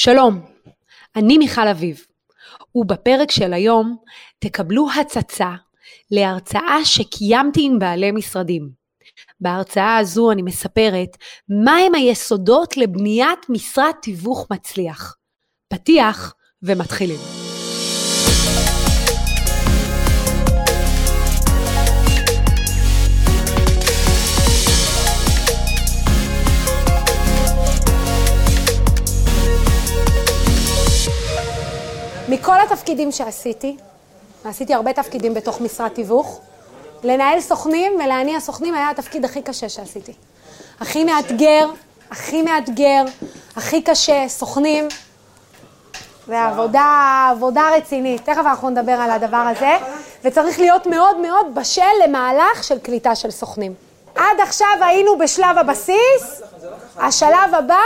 שלום, אני מיכל אביב, ובפרק של היום תקבלו הצצה להרצאה שקיימתי עם בעלי משרדים. בהרצאה הזו אני מספרת מהם היסודות לבניית משרד תיווך מצליח. פתיח ומתחילים. מכל התפקידים שעשיתי, ועשיתי הרבה תפקידים בתוך משרד תיווך, לנהל סוכנים ולהניע סוכנים היה התפקיד הכי קשה שעשיתי. הכי מאתגר, הכי מאתגר, הכי קשה, סוכנים. זה עבודה, עבודה רצינית. תכף אנחנו נדבר על הדבר הזה, וצריך להיות מאוד מאוד בשל למהלך של קליטה של סוכנים. עד עכשיו היינו בשלב הבסיס, השלב הבא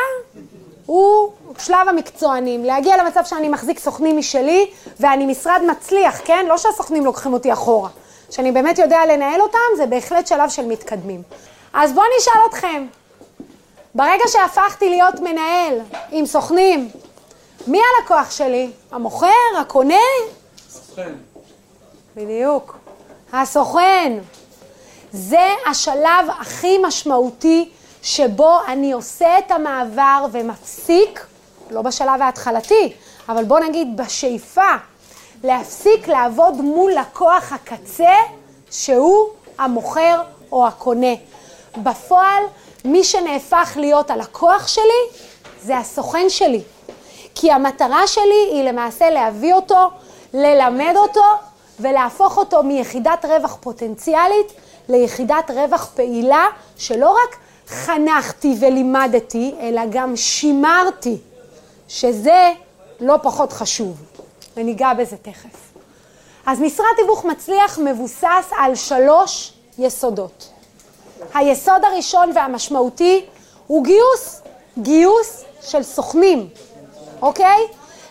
הוא שלב המקצוענים, להגיע למצב שאני מחזיק סוכנים משלי ואני משרד מצליח, כן? לא שהסוכנים לוקחים אותי אחורה. שאני באמת יודע לנהל אותם, זה בהחלט שלב של מתקדמים. אז בואו נשאל אתכם, ברגע שהפכתי להיות מנהל עם סוכנים, מי הלקוח שלי? המוכר? הקונה? סוכן. בדיוק. הסוכן. זה השלב הכי משמעותי שבו אני עושה את המעבר ומפסיק, לא בשלב ההתחלתי, אבל בוא נגיד בשאיפה, להפסיק לעבוד מול לקוח הקצה שהוא המוכר או הקונה. בפועל, מי שנהפך להיות הלקוח שלי זה הסוכן שלי. כי המטרה שלי היא למעשה להביא אותו, ללמד אותו ולהפוך אותו מיחידת רווח פוטנציאלית ליחידת רווח פעילה, שלא רק חנכתי ולימדתי, אלא גם שימרתי, שזה לא פחות חשוב, וניגע בזה תכף. אז משרד תיווך מצליח מבוסס על שלוש יסודות. היסוד הראשון והמשמעותי הוא גיוס, גיוס של סוכנים, אוקיי?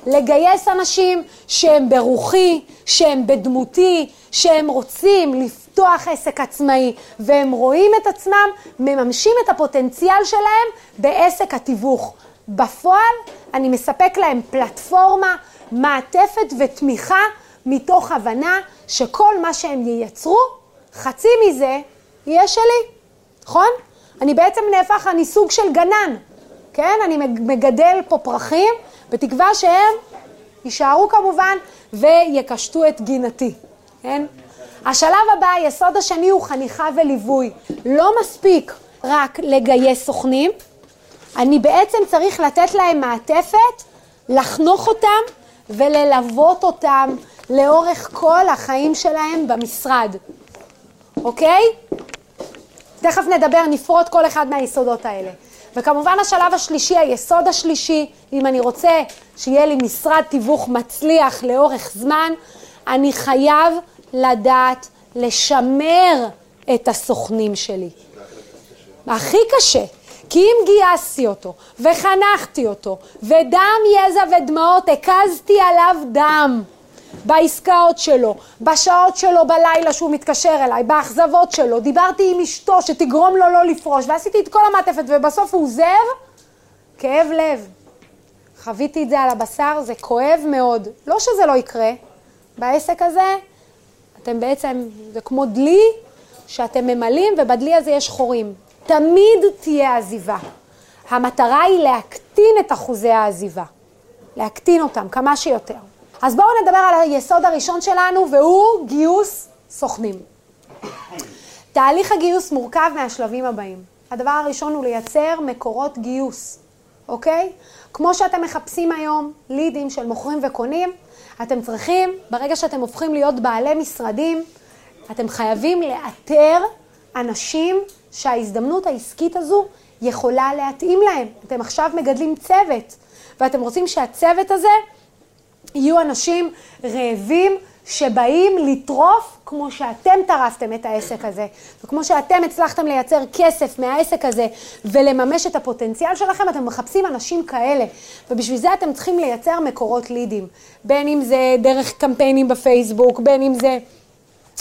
לגייס אנשים שהם ברוחי, שהם בדמותי, שהם רוצים לפתוח עסק עצמאי, והם רואים את עצמם, מממשים את הפוטנציאל שלהם בעסק התיווך. בפועל אני מספק להם פלטפורמה, מעטפת ותמיכה מתוך הבנה שכל מה שהם ייצרו, חצי מזה יהיה שלי, נכון? אני בעצם נהפך, אני סוג של גנן, כן? אני מגדל פה פרחים, בתקווה שהם יישארו כמובן ויקשטו את גינתי, כן? השלב הבא, היסוד השני הוא חניכה וליווי. לא מספיק רק לגייס סוכנים, אני בעצם צריך לתת להם מעטפת, לחנוך אותם וללוות אותם לאורך כל החיים שלהם במשרד, אוקיי? תכף נדבר, נפרוט כל אחד מהיסודות האלה. וכמובן השלב השלישי, היסוד השלישי, אם אני רוצה שיהיה לי משרד תיווך מצליח לאורך זמן, אני חייב לדעת לשמר את הסוכנים שלי. הכי קשה, כי אם גייסתי אותו וחנכתי אותו ודם, יזע ודמעות, הקזתי עליו דם בעסקאות שלו, בשעות שלו בלילה שהוא מתקשר אליי, באכזבות שלו, דיברתי עם אשתו שתגרום לו לא לפרוש ועשיתי את כל המעטפת ובסוף הוא עוזב, כאב לב. חוויתי את זה על הבשר, זה כואב מאוד. לא שזה לא יקרה, בעסק הזה אתם בעצם, זה כמו דלי שאתם ממלאים ובדלי הזה יש חורים. תמיד תהיה עזיבה. המטרה היא להקטין את אחוזי העזיבה, להקטין אותם כמה שיותר. אז בואו נדבר על היסוד הראשון שלנו והוא גיוס סוכנים. תהליך הגיוס מורכב מהשלבים הבאים. הדבר הראשון הוא לייצר מקורות גיוס, אוקיי? כמו שאתם מחפשים היום לידים של מוכרים וקונים, אתם צריכים, ברגע שאתם הופכים להיות בעלי משרדים, אתם חייבים לאתר אנשים שההזדמנות העסקית הזו יכולה להתאים להם. אתם עכשיו מגדלים צוות, ואתם רוצים שהצוות הזה יהיו אנשים רעבים שבאים לטרוף כמו שאתם טרפתם את העסק הזה, וכמו שאתם הצלחתם לייצר כסף מהעסק הזה ולממש את הפוטנציאל שלכם, אתם מחפשים אנשים כאלה, ובשביל זה אתם צריכים לייצר מקורות לידים, בין אם זה דרך קמפיינים בפייסבוק, בין אם זה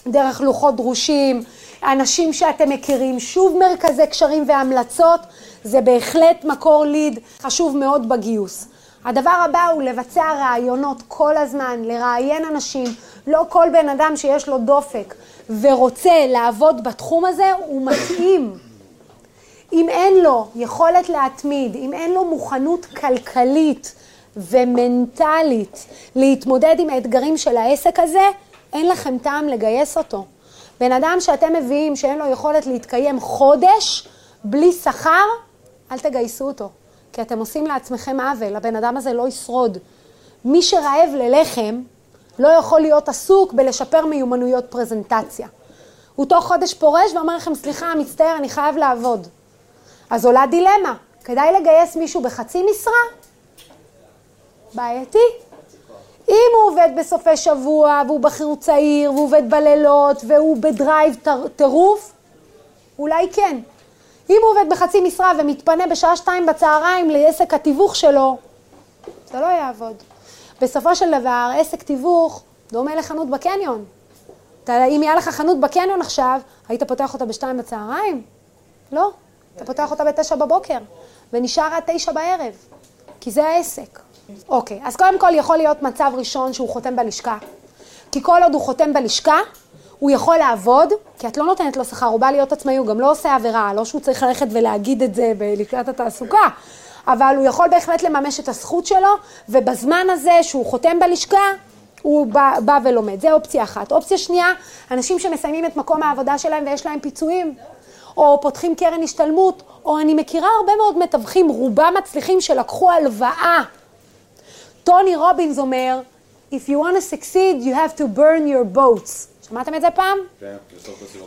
דרך לוחות דרושים, אנשים שאתם מכירים, שוב מרכזי קשרים והמלצות, זה בהחלט מקור ליד חשוב מאוד בגיוס. הדבר הבא הוא לבצע רעיונות כל הזמן, לראיין אנשים. לא כל בן אדם שיש לו דופק ורוצה לעבוד בתחום הזה, הוא מתאים. אם אין לו יכולת להתמיד, אם אין לו מוכנות כלכלית ומנטלית להתמודד עם האתגרים של העסק הזה, אין לכם טעם לגייס אותו. בן אדם שאתם מביאים שאין לו יכולת להתקיים חודש בלי שכר, אל תגייסו אותו. כי אתם עושים לעצמכם עוול, הבן אדם הזה לא ישרוד. מי שרעב ללחם לא יכול להיות עסוק בלשפר מיומנויות פרזנטציה. הוא תוך חודש פורש ואומר לכם, סליחה, מצטער, אני חייב לעבוד. אז עולה דילמה, כדאי לגייס מישהו בחצי משרה? בעייתי. אם הוא עובד בסופי שבוע, והוא בחור צעיר, והוא עובד בלילות, והוא בדרייב טירוף, אולי כן. אם הוא עובד בחצי משרה ומתפנה בשעה שתיים בצהריים לעסק התיווך שלו, זה לא יעבוד. בסופו של דבר, עסק תיווך דומה לחנות בקניון. אתה, אם היה לך חנות בקניון עכשיו, היית פותח אותה בשתיים בצהריים? לא. אתה פותח אותה בתשע בבוקר, ונשאר עד תשע בערב, כי זה העסק. אוקיי, אז קודם כל יכול להיות מצב ראשון שהוא חותם בלשכה. כי כל עוד הוא חותם בלשכה, הוא יכול לעבוד, כי את לא נותנת לו שכר, הוא בא להיות עצמאי, הוא גם לא עושה עבירה, לא שהוא צריך ללכת ולהגיד את זה בלקראת התעסוקה, אבל הוא יכול בהחלט לממש את הזכות שלו, ובזמן הזה שהוא חותם בלשכה, הוא בא, בא ולומד. זה אופציה אחת. אופציה שנייה, אנשים שמסיימים את מקום העבודה שלהם ויש להם פיצויים, או פותחים קרן השתלמות, או אני מכירה הרבה מאוד מתווכים, רובם מצליחים שלקחו הלוואה. טוני רובינס אומר, If you want to succeed, you have to burn your boats. שמעתם את זה פעם? כן,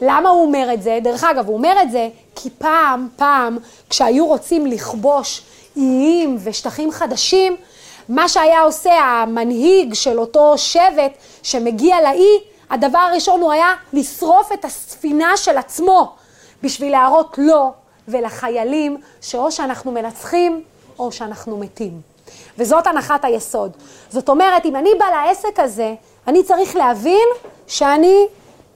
למה הוא אומר את זה? דרך אגב, הוא אומר את זה כי פעם, פעם, כשהיו רוצים לכבוש איים ושטחים חדשים, מה שהיה עושה המנהיג של אותו שבט שמגיע לאי, הדבר הראשון הוא היה לשרוף את הספינה של עצמו בשביל להראות לו ולחיילים שאו שאנחנו מנצחים או שאנחנו מתים. וזאת הנחת היסוד. זאת אומרת, אם אני בא לעסק הזה, אני צריך להבין שאני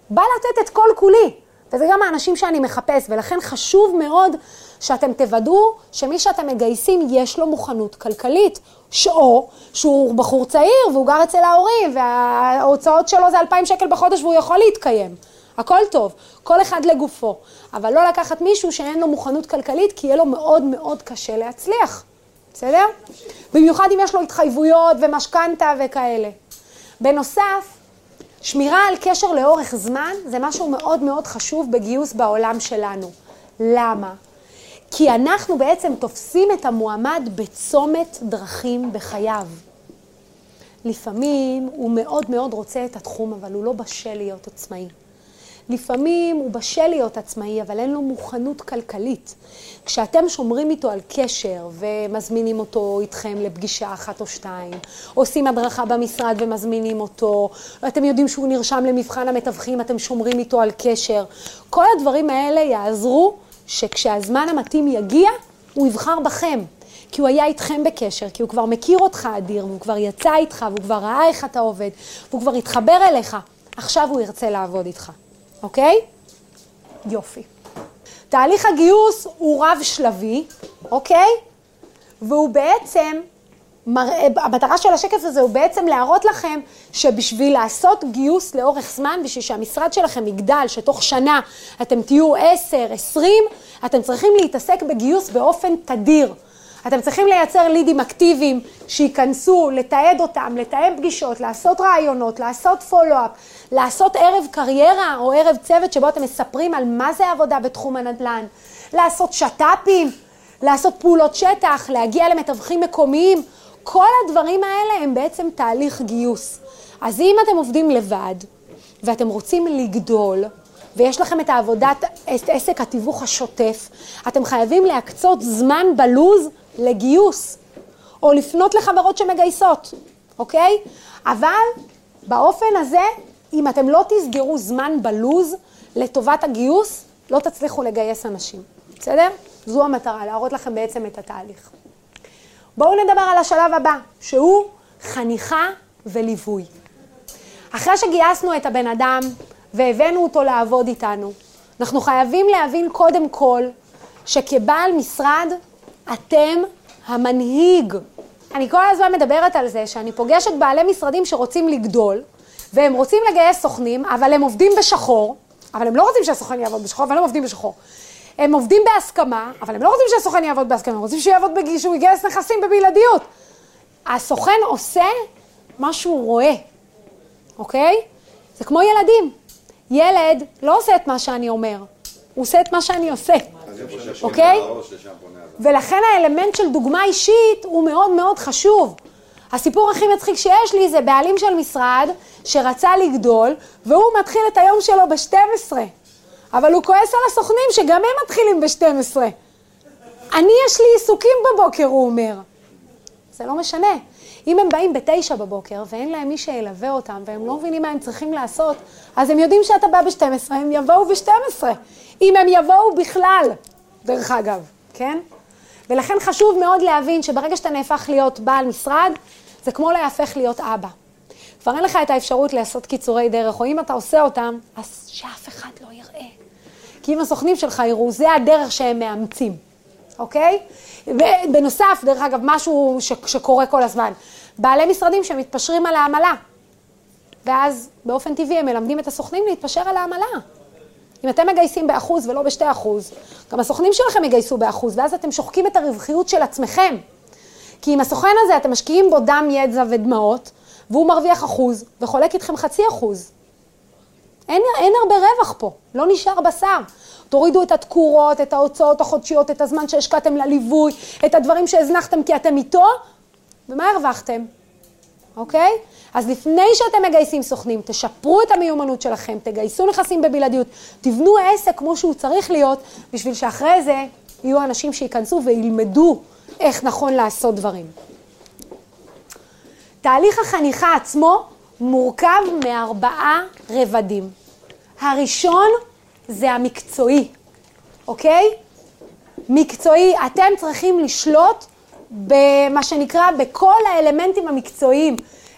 בא לתת את כל כולי. וזה גם האנשים שאני מחפש, ולכן חשוב מאוד שאתם תוודאו שמי שאתם מגייסים יש לו מוכנות כלכלית, או שהוא בחור צעיר והוא גר אצל ההורים וההוצאות שלו זה 2,000 שקל בחודש והוא יכול להתקיים. הכל טוב, כל אחד לגופו, אבל לא לקחת מישהו שאין לו מוכנות כלכלית כי יהיה לו מאוד מאוד קשה להצליח, בסדר? במיוחד אם יש לו התחייבויות ומשכנתה וכאלה. בנוסף, שמירה על קשר לאורך זמן זה משהו מאוד מאוד חשוב בגיוס בעולם שלנו. למה? כי אנחנו בעצם תופסים את המועמד בצומת דרכים בחייו. לפעמים הוא מאוד מאוד רוצה את התחום, אבל הוא לא בשל להיות עצמאי. לפעמים הוא בשל להיות עצמאי, אבל אין לו מוכנות כלכלית. כשאתם שומרים איתו על קשר ומזמינים אותו איתכם לפגישה אחת או שתיים, עושים הדרכה במשרד ומזמינים אותו, ואתם יודעים שהוא נרשם למבחן המתווכים, אתם שומרים איתו על קשר, כל הדברים האלה יעזרו שכשהזמן המתאים יגיע, הוא יבחר בכם. כי הוא היה איתכם בקשר, כי הוא כבר מכיר אותך אדיר, והוא כבר יצא איתך, והוא כבר ראה איך אתה עובד, והוא כבר התחבר אליך. עכשיו הוא ירצה לעבוד איתך. אוקיי? יופי. תהליך הגיוס הוא רב-שלבי, אוקיי? והוא בעצם, המטרה של השקף הזה הוא בעצם להראות לכם שבשביל לעשות גיוס לאורך זמן, בשביל שהמשרד שלכם יגדל, שתוך שנה אתם תהיו 10, 20, אתם צריכים להתעסק בגיוס באופן תדיר. אתם צריכים לייצר לידים אקטיביים שייכנסו, לתעד אותם, לתאם פגישות, לעשות רעיונות, לעשות פולו-אפ, לעשות ערב קריירה או ערב צוות שבו אתם מספרים על מה זה עבודה בתחום הנדל"ן, לעשות שת"פים, לעשות פעולות שטח, להגיע למתווכים מקומיים. כל הדברים האלה הם בעצם תהליך גיוס. אז אם אתם עובדים לבד ואתם רוצים לגדול, ויש לכם את העבודת עסק התיווך השוטף, אתם חייבים להקצות זמן בלוז לגיוס, או לפנות לחברות שמגייסות, אוקיי? אבל באופן הזה, אם אתם לא תסגרו זמן בלוז לטובת הגיוס, לא תצליחו לגייס אנשים, בסדר? זו המטרה, להראות לכם בעצם את התהליך. בואו נדבר על השלב הבא, שהוא חניכה וליווי. אחרי שגייסנו את הבן אדם והבאנו אותו לעבוד איתנו, אנחנו חייבים להבין קודם כל שכבעל משרד אתם המנהיג אני כל הזמן מדברת על זה שאני פוגשת בעלי משרדים שרוצים לגדול, והם רוצים לגייס סוכנים, אבל הם עובדים בשחור, אבל הם לא רוצים שהסוכן יעבוד בשחור, אבל הם עובדים בשחור. הם עובדים בהסכמה, אבל הם לא רוצים שהסוכן יעבוד בהסכמה, הם רוצים שהוא יעבוד, בגיל, שהוא יגייס נכסים בבלעדיות. הסוכן עושה מה שהוא רואה, אוקיי? זה כמו ילדים. ילד לא עושה את מה שאני אומר, הוא עושה את מה שאני עושה, אוקיי? ולכן האלמנט של דוגמה אישית הוא מאוד מאוד חשוב. הסיפור הכי מצחיק שיש לי זה בעלים של משרד שרצה לגדול, והוא מתחיל את היום שלו ב-12. אבל הוא כועס על הסוכנים שגם הם מתחילים ב-12. אני, יש לי עיסוקים בבוקר, הוא אומר. זה לא משנה. אם הם באים בתשע בבוקר ואין להם מי שילווה אותם והם לא מבינים מה הם צריכים לעשות, אז הם יודעים שאתה בא ב-12, הם יבואו ב-12. אם הם יבואו בכלל, דרך אגב, כן? ולכן חשוב מאוד להבין שברגע שאתה נהפך להיות בעל משרד, זה כמו להפך להיות אבא. כבר אין לך את האפשרות לעשות קיצורי דרך, או אם אתה עושה אותם, אז שאף אחד לא יראה. כי אם הסוכנים שלך יראו, זה הדרך שהם מאמצים, אוקיי? ובנוסף, דרך אגב, משהו ש- שקורה כל הזמן, בעלי משרדים שמתפשרים על העמלה, ואז באופן טבעי הם מלמדים את הסוכנים להתפשר על העמלה. אם אתם מגייסים באחוז ולא בשתי אחוז, גם הסוכנים שלכם יגייסו באחוז, ואז אתם שוחקים את הרווחיות של עצמכם. כי עם הסוכן הזה אתם משקיעים בו דם, ידע ודמעות, והוא מרוויח אחוז, וחולק איתכם חצי אחוז. אין, אין הרבה רווח פה, לא נשאר בשר. תורידו את התקורות, את ההוצאות החודשיות, את הזמן שהשקעתם לליווי, את הדברים שהזנחתם כי אתם איתו, ומה הרווחתם? אוקיי? אז לפני שאתם מגייסים סוכנים, תשפרו את המיומנות שלכם, תגייסו נכסים בבלעדיות, תבנו עסק כמו שהוא צריך להיות, בשביל שאחרי זה יהיו אנשים שייכנסו וילמדו איך נכון לעשות דברים. תהליך החניכה עצמו מורכב מארבעה רבדים. הראשון זה המקצועי, אוקיי? מקצועי, אתם צריכים לשלוט במה שנקרא בכל האלמנטים המקצועיים.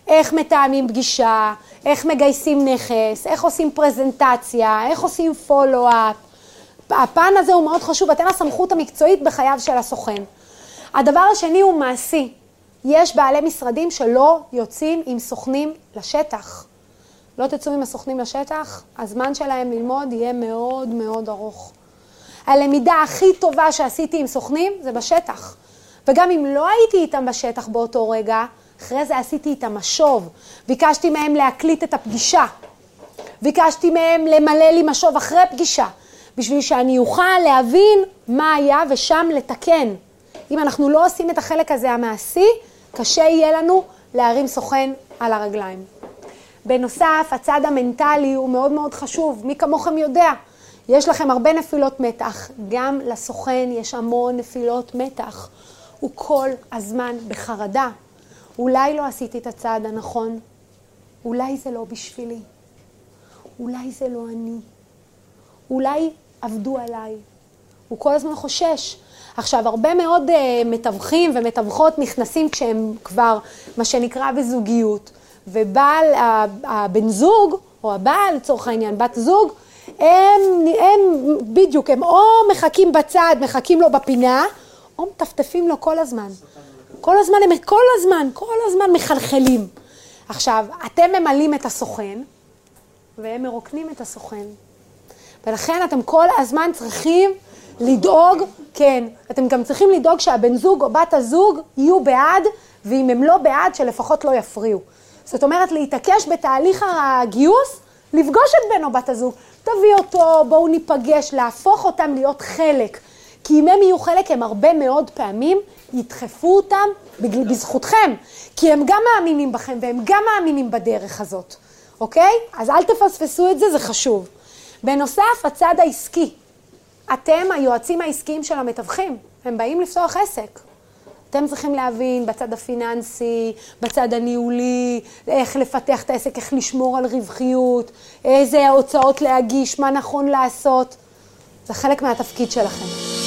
איך מתאמים פגישה, איך מגייסים נכס, איך עושים פרזנטציה, איך עושים פולו-אפ. הפן הזה הוא מאוד חשוב, אתם הסמכות המקצועית בחייו של הסוכן. הדבר השני הוא מעשי. יש בעלי משרדים שלא יוצאים עם סוכנים לשטח. לא תצאו עם הסוכנים לשטח, הזמן שלהם ללמוד יהיה מאוד מאוד ארוך. הלמידה הכי טובה שעשיתי עם סוכנים זה בשטח. וגם אם לא הייתי איתם בשטח באותו רגע, אחרי זה עשיתי איתם משוב. ביקשתי מהם להקליט את הפגישה. ביקשתי מהם למלא לי משוב אחרי פגישה, בשביל שאני אוכל להבין מה היה ושם לתקן. אם אנחנו לא עושים את החלק הזה המעשי, קשה יהיה לנו להרים סוכן על הרגליים. בנוסף, הצד המנטלי הוא מאוד מאוד חשוב, מי כמוכם יודע. יש לכם הרבה נפילות מתח, גם לסוכן יש המון נפילות מתח. הוא כל הזמן בחרדה. אולי לא עשיתי את הצעד הנכון, אולי זה לא בשבילי, אולי זה לא אני, אולי עבדו עליי. הוא כל הזמן חושש. עכשיו, הרבה מאוד uh, מתווכים ומתווכות נכנסים כשהם כבר, מה שנקרא, בזוגיות, ובעל, הבן זוג, או הבעל, לצורך העניין, בת זוג, הם, הם בדיוק, הם או מחכים בצד, מחכים לו בפינה, או מטפטפים לו כל הזמן. כל הזמן, הם כל הזמן, כל הזמן מחלחלים. עכשיו, אתם ממלאים את הסוכן, והם מרוקנים את הסוכן. ולכן אתם כל הזמן צריכים לדאוג, כן, אתם גם צריכים לדאוג שהבן זוג או בת הזוג יהיו בעד, ואם הם לא בעד, שלפחות לא יפריעו. זאת אומרת, להתעקש בתהליך הגיוס, לפגוש את בן או בת הזוג. תביא אותו, בואו ניפגש, להפוך אותם להיות חלק. כי אם הם יהיו חלק, הם הרבה מאוד פעמים ידחפו אותם בזכותכם. כי הם גם מאמינים בכם והם גם מאמינים בדרך הזאת, אוקיי? אז אל תפספסו את זה, זה חשוב. בנוסף, הצד העסקי. אתם היועצים העסקיים של המתווכים, הם באים לפתוח עסק. אתם צריכים להבין בצד הפיננסי, בצד הניהולי, איך לפתח את העסק, איך לשמור על רווחיות, איזה הוצאות להגיש, מה נכון לעשות. זה חלק מהתפקיד שלכם.